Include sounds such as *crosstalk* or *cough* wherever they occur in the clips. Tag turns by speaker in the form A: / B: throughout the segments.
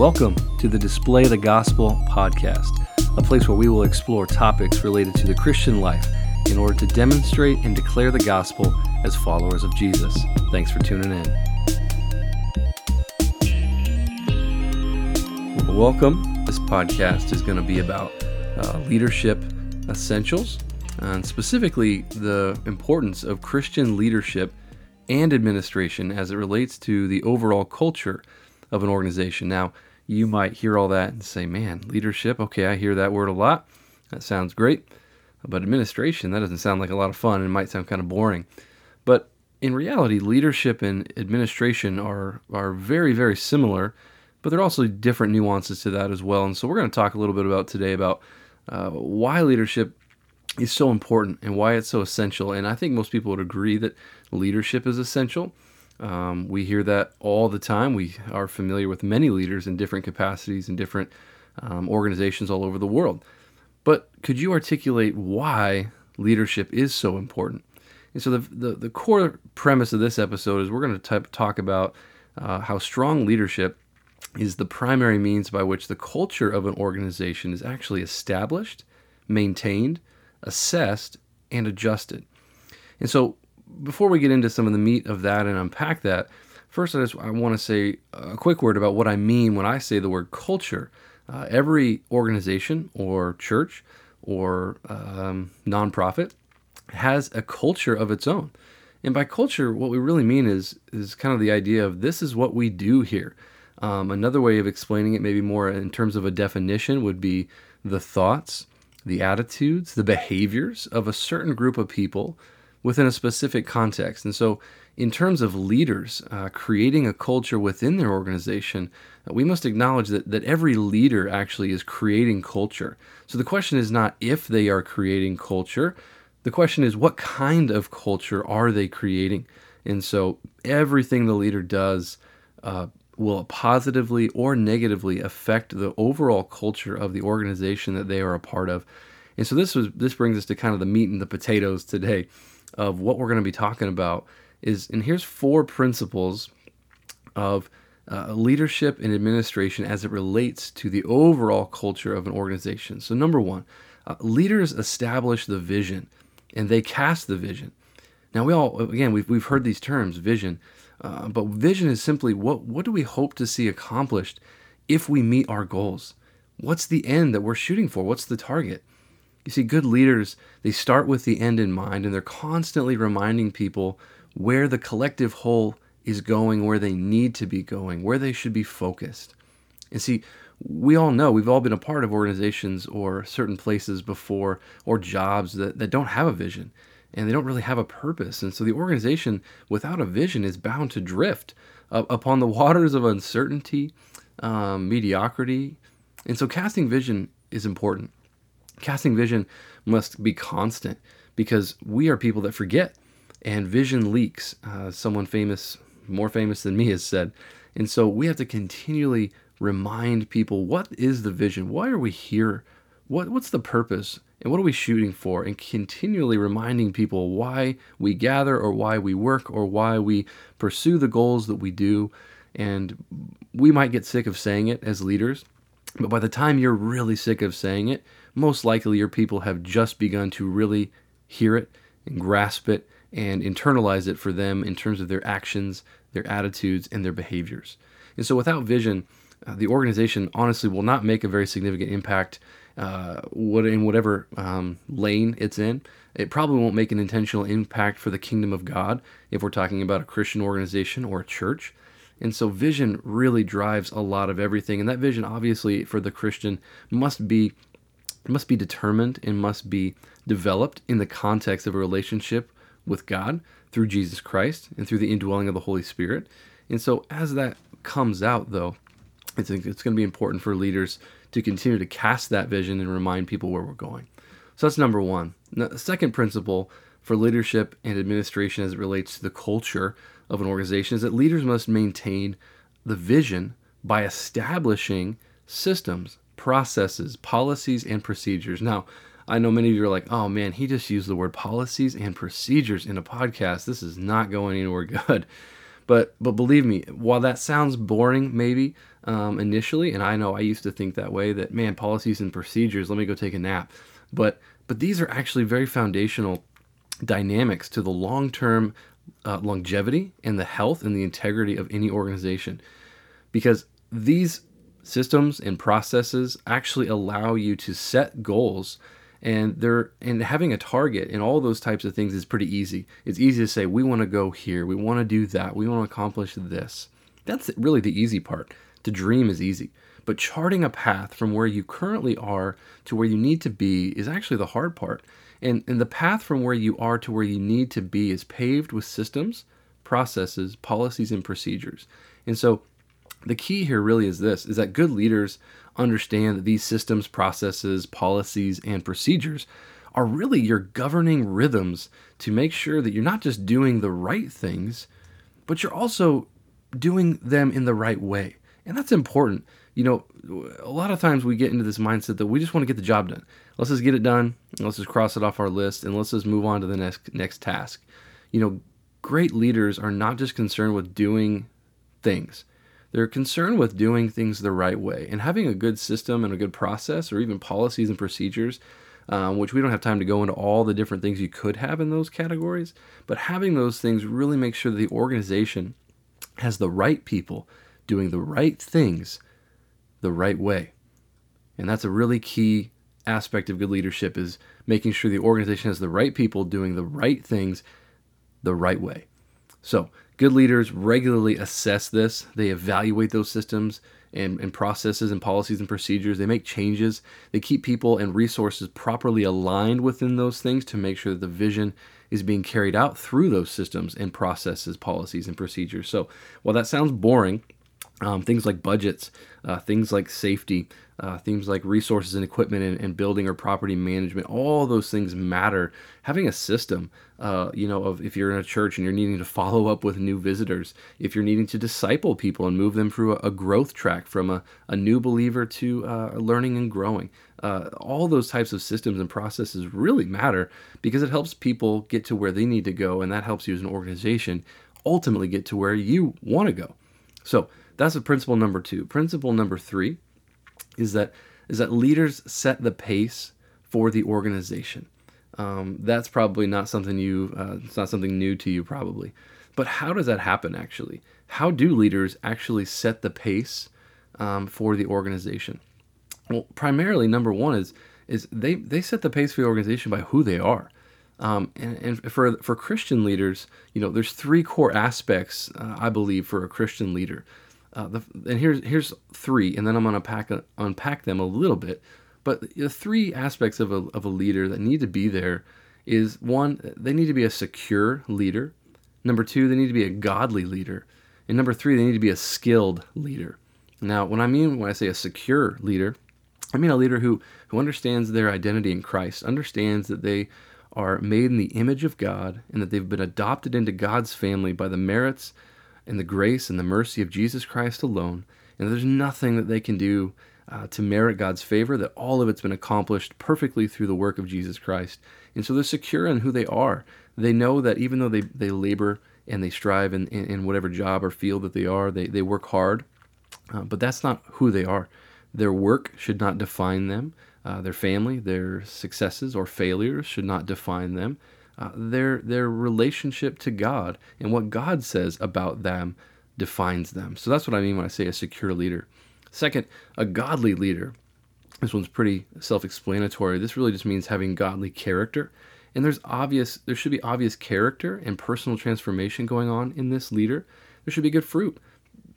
A: Welcome to the Display the Gospel podcast, a place where we will explore topics related to the Christian life in order to demonstrate and declare the gospel as followers of Jesus. Thanks for tuning in. Welcome. This podcast is going to be about uh, leadership essentials and specifically the importance of Christian leadership and administration as it relates to the overall culture of an organization. Now, you might hear all that and say, man, leadership, okay, I hear that word a lot. That sounds great. But administration, that doesn't sound like a lot of fun and might sound kind of boring. But in reality, leadership and administration are, are very, very similar, but there are also different nuances to that as well. And so we're going to talk a little bit about today about uh, why leadership is so important and why it's so essential. And I think most people would agree that leadership is essential. Um, we hear that all the time. We are familiar with many leaders in different capacities in different um, organizations all over the world. But could you articulate why leadership is so important? And so, the, the, the core premise of this episode is we're going to talk about uh, how strong leadership is the primary means by which the culture of an organization is actually established, maintained, assessed, and adjusted. And so, before we get into some of the meat of that and unpack that, first I just I want to say a quick word about what I mean when I say the word culture. Uh, every organization or church or um, nonprofit has a culture of its own. And by culture, what we really mean is is kind of the idea of this is what we do here. Um, another way of explaining it, maybe more in terms of a definition, would be the thoughts, the attitudes, the behaviors of a certain group of people within a specific context. And so, in terms of leaders uh, creating a culture within their organization, uh, we must acknowledge that, that every leader actually is creating culture. So, the question is not if they are creating culture, the question is what kind of culture are they creating? And so, everything the leader does uh, will positively or negatively affect the overall culture of the organization that they are a part of. And so this was this brings us to kind of the meat and the potatoes today of what we're going to be talking about is, and here's four principles of uh, leadership and administration as it relates to the overall culture of an organization. So, number one, uh, leaders establish the vision and they cast the vision. Now, we all, again, we've, we've heard these terms, vision, uh, but vision is simply what, what do we hope to see accomplished if we meet our goals? What's the end that we're shooting for? What's the target? You see, good leaders, they start with the end in mind and they're constantly reminding people where the collective whole is going, where they need to be going, where they should be focused. And see, we all know we've all been a part of organizations or certain places before or jobs that, that don't have a vision and they don't really have a purpose. And so the organization without a vision is bound to drift uh, upon the *laughs* waters of uncertainty, um, mediocrity. And so casting vision is important. Casting vision must be constant because we are people that forget and vision leaks. Uh, someone famous, more famous than me, has said. And so we have to continually remind people what is the vision? Why are we here? What, what's the purpose? And what are we shooting for? And continually reminding people why we gather or why we work or why we pursue the goals that we do. And we might get sick of saying it as leaders, but by the time you're really sick of saying it, most likely your people have just begun to really hear it and grasp it and internalize it for them in terms of their actions, their attitudes, and their behaviors. And so without vision, uh, the organization honestly will not make a very significant impact uh, in whatever um, lane it's in. It probably won't make an intentional impact for the kingdom of God if we're talking about a Christian organization or a church. And so vision really drives a lot of everything. And that vision, obviously, for the Christian must be must be determined and must be developed in the context of a relationship with God through Jesus Christ and through the indwelling of the Holy Spirit. And so as that comes out though, I think it's going to be important for leaders to continue to cast that vision and remind people where we're going. So that's number one. Now, the second principle for leadership and administration as it relates to the culture of an organization is that leaders must maintain the vision by establishing systems, processes, policies, and procedures. Now, I know many of you are like, oh man, he just used the word policies and procedures in a podcast. This is not going anywhere *laughs* good. But but believe me, while that sounds boring, maybe um, initially, and I know I used to think that way. That man, policies and procedures. Let me go take a nap. But but these are actually very foundational dynamics to the long term uh, longevity and the health and the integrity of any organization, because these systems and processes actually allow you to set goals and they're and having a target and all those types of things is pretty easy. It's easy to say we want to go here. We want to do that. We want to accomplish this. That's really the easy part. To dream is easy. But charting a path from where you currently are to where you need to be is actually the hard part. And, and the path from where you are to where you need to be is paved with systems processes policies and procedures. And so the key here really is this is that good leaders understand that these systems, processes, policies, and procedures are really your governing rhythms to make sure that you're not just doing the right things, but you're also doing them in the right way. And that's important. You know, a lot of times we get into this mindset that we just want to get the job done. Let's just get it done. Let's just cross it off our list and let's just move on to the next next task. You know, great leaders are not just concerned with doing things. They're concerned with doing things the right way and having a good system and a good process or even policies and procedures, um, which we don't have time to go into all the different things you could have in those categories. But having those things really makes sure that the organization has the right people doing the right things the right way. And that's a really key aspect of good leadership is making sure the organization has the right people doing the right things the right way. So, Good leaders regularly assess this. They evaluate those systems and, and, processes and policies and procedures. They make changes. They keep people and resources properly aligned within those things to make sure that the vision is being carried out through those systems and processes, policies, and procedures. So while that sounds boring, um, things like budgets, uh, things like safety, uh, things like resources and equipment and, and, building or property management, all those things matter. Having a system, uh, you know, of if you're in a church and you're needing to *laughs* follow up with new visitors, if you're needing to disciple people and move them through a, a growth track from a, a new believer to uh, learning and growing, uh, all those types of systems and processes really matter because it helps people get to where they need to go, and that helps you as an organization ultimately get to where you want to go. So that's a principle number two. Principle number three is that is that leaders set the pace for the organization. Um, that's probably not something you uh, it's not something new to you probably. But how does that happen actually? How do leaders actually set the pace um, for the organization? Well primarily number one is is they they set the pace for the organization by who they are. Um, and, and, for for christian leaders you know there's three core aspects uh, i believe for a christian leader uh, the, and here's here's three, and then I'm going to unpack them a little bit. But the three aspects of a, of a leader that need to be there is one, they need to be a secure leader. Number two, they need to be a godly leader. And number three, they need to be a skilled leader. Now, when I mean when I say a secure leader, I mean a leader who, who understands their identity in Christ, understands that they are made in the image of God and that they've been adopted into God's family by the merits and the grace and the mercy of Jesus Christ alone, and there's nothing that they can do uh, to merit God's favor, that all of it's been accomplished perfectly through the work of Jesus Christ. And so they're secure in who they are. They know that even though they, they labor and they strive in, in, in whatever job or field that they are, they, they work hard, uh, but that's not who they are. Their work should not define them. Uh, their family, their successes or failures should not define them uh, their their relationship to God and what God says about them defines them. So that's what I mean when I say a secure leader. Second, a godly leader. This one's pretty self-explanatory. This really just means having godly character. And there's obvious there should be obvious character and personal transformation going on in this leader. There should be good fruit.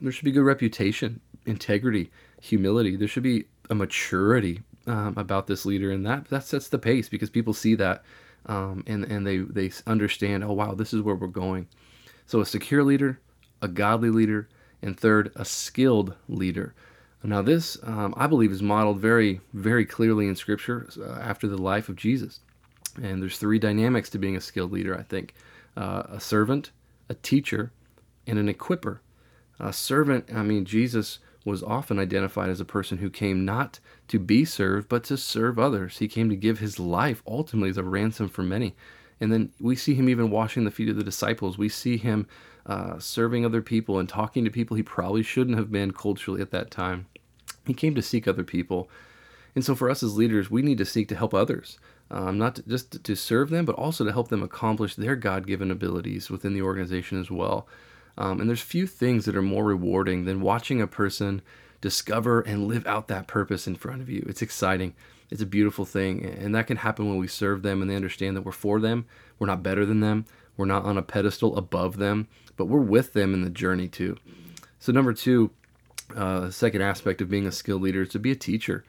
A: There should be good reputation, integrity, humility. There should be a maturity um, about this leader, and that that sets the pace because people see that um, and and they they understand. Oh wow, this is where we're going. So a secure leader, a godly leader, and third, a skilled leader. Now this um, I believe is modeled very very clearly in Scripture uh, after the life of Jesus. And there's three dynamics to being a skilled leader. I think uh, a servant, a teacher, and an equiper. A servant. I mean Jesus was often identified as a person who came not to be served, but to serve others. He came to give his life ultimately as a ransom for many. And then we see him even washing the feet of the disciples. We see him uh, serving other people and talking to people he probably shouldn't have been culturally at that time. He came to seek other people. And so for us as leaders, we need to seek to help others, um, not to, just to serve them, but also to help them accomplish their God given abilities within the organization as well. Um, and there's few things that are more rewarding than watching a person discover and live out that purpose in front of you. It's exciting. It's a beautiful thing. And that can happen when we serve them and they understand that we're for them. We're not better than them. We're not on a pedestal above them, but we're with them in the journey too. So, number two, uh, second aspect of being a skilled leader is to be a teacher.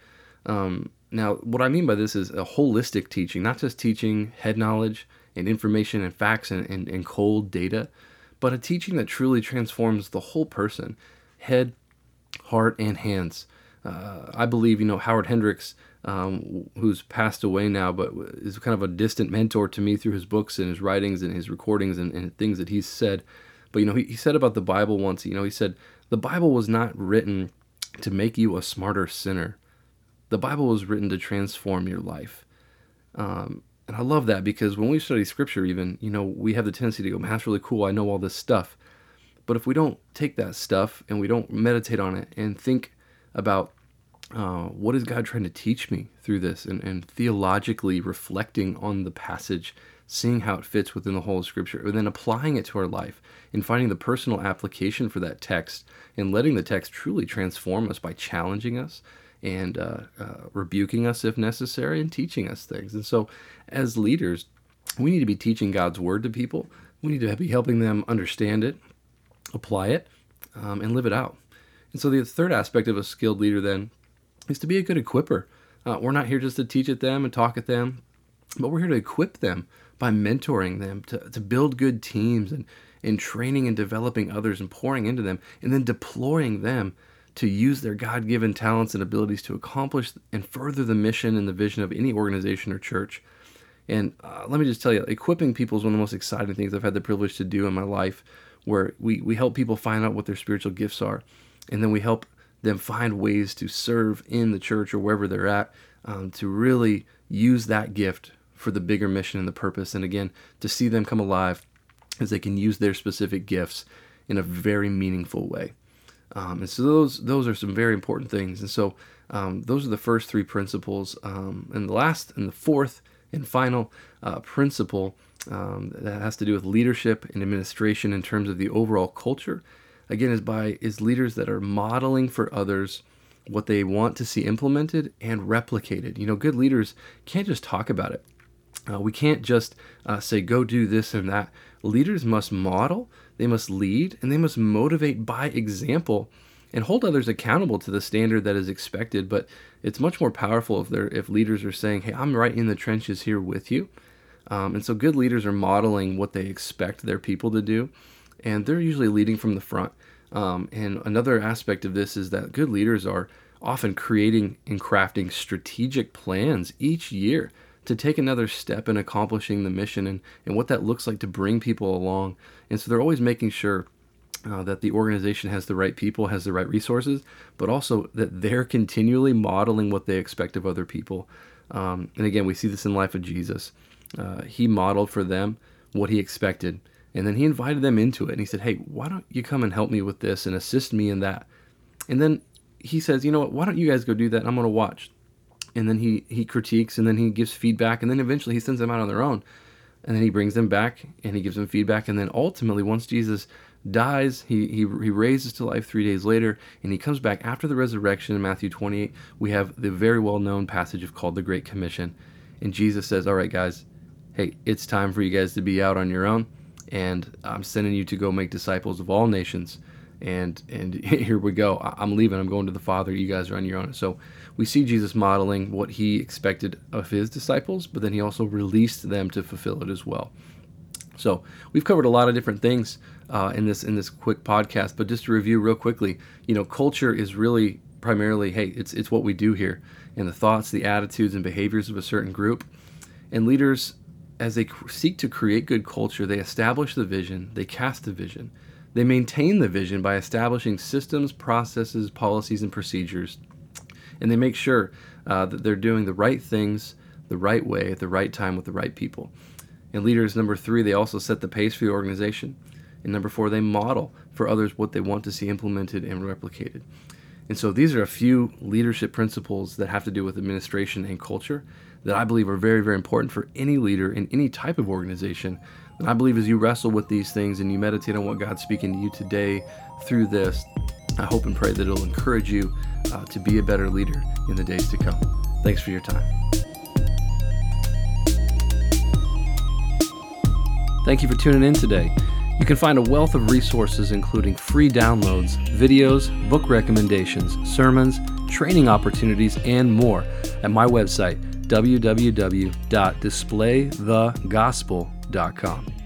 A: Um, now, what I mean by this is a holistic teaching, not just teaching head knowledge and information and facts and, and, and cold data, but a teaching that truly transforms the whole person head, heart, and hands. Uh, I believe, you know, Howard Hendricks, um, who's passed away now, but is kind of a distant mentor to me through his books and his writings and his recordings and, and things that he's said. But, you know, he, he said about the Bible once, you know, he said, the Bible was not written to make you a smarter sinner. The Bible was written to transform your life. Um, and I love that because when we study scripture, even, you know, we have the tendency to go, man, that's really cool. I know all this stuff. But if we don't take that stuff and we don't meditate on it and think about uh, what is God trying to teach me through this and, and theologically reflecting on the passage, seeing how it fits within the whole of Scripture, and then applying it to our life and finding the personal application for that text and letting the text truly transform us by challenging us and uh, uh, rebuking us if necessary and teaching us things. And so, as leaders, we need to be teaching God's word to people. We need to be helping them understand it, apply it, um, and live it out. And so, the third aspect of a skilled leader then is to be a good equiper. Uh, we're not here just to teach at them and talk at them, but we're here to equip them by mentoring them to, to build good teams and, and training and developing others and pouring into them and then deploying them to use their God given talents and abilities to accomplish and further the mission and the vision of any organization or church. And uh, let me just tell you, equipping people is one of the most exciting things I've had the privilege to do in my life, where we, we help people find out what their spiritual gifts are, and then we help them find ways to serve in the church or wherever they're at um, to really use that gift for the bigger mission and the purpose. And again, to see them come alive as they can use their specific gifts in a very meaningful way. Um, and so those those are some very important things. And so um, those are the first three principles. Um, and the last and the fourth and final uh, principle um, that has to do with leadership and administration in terms of the overall culture. Again, is by is leaders that are modeling for others what they want to see implemented and replicated. You know, good leaders can't just talk about it. Uh, we can't just uh, say, go do this and that. Leaders must model, they must lead, and they must motivate by example and hold others accountable to the standard that is expected. But it's much more powerful if they're if leaders are saying, "Hey, I'm right in the trenches here with you," um, and so good leaders are modeling what they expect their people to do, and they're usually leading from the front. Um, and another aspect of this is that good leaders are often creating and crafting strategic plans each year to take another step in accomplishing the mission and, and what that looks like to bring people along. And so they're always making sure uh, that the organization has the right people, has the right resources, but also that they're continually modeling what they expect of other people. Um, and again, we see this in life of Jesus. Uh, he modeled for them what he expected, and then he invited them into it. And he said, Hey, why don't you come and help me with this and assist me in that? And then he says, You know what? Why don't you guys go do that? I'm going to watch and then he he critiques and then he gives feedback and then eventually he sends them out on their own. And then he brings them back and he gives them feedback. And then ultimately once jesus dies he, he, he raises to life three days later and he comes back after the resurrection in matthew 28 we have the very well known passage of called the great commission. And jesus says all right guys hey it's time for you guys to be out on your own. And i'm sending you to go make disciples of all nations and and *laughs* here we go. I'm leaving. I'm going to the father. You guys are on your own. So we see jesus modeling what he expected of his disciples but then he also released them to fulfill it as well. So we've covered a lot of different things uh, in this in this quick podcast but just to review real quickly you know culture is really primarily hey it's it's what we do here and the thoughts the attitudes and behaviors of a certain group. And leaders as they seek to create good culture they establish the vision they cast the vision they maintain the vision by establishing systems, processes, policies, and procedures. And they make sure uh, that they're doing the right things the right way at the right time with the right people. And leaders, number three, they also set the pace for the organization. And number four, they model for others what they want to see implemented and replicated. And so these are a few leadership principles that have to do with administration and culture that I believe are very, very important for any leader in any type of organization. And I believe as you wrestle with these things and you meditate on what God's speaking to you today through this, I hope and pray that it'll encourage you uh, to be a better leader in the days to come. Thanks for your time. Thank you for tuning in today. You can find a wealth of resources, including free downloads, videos, book recommendations, sermons, training opportunities, and more at my website, www.displaythegospel.com com.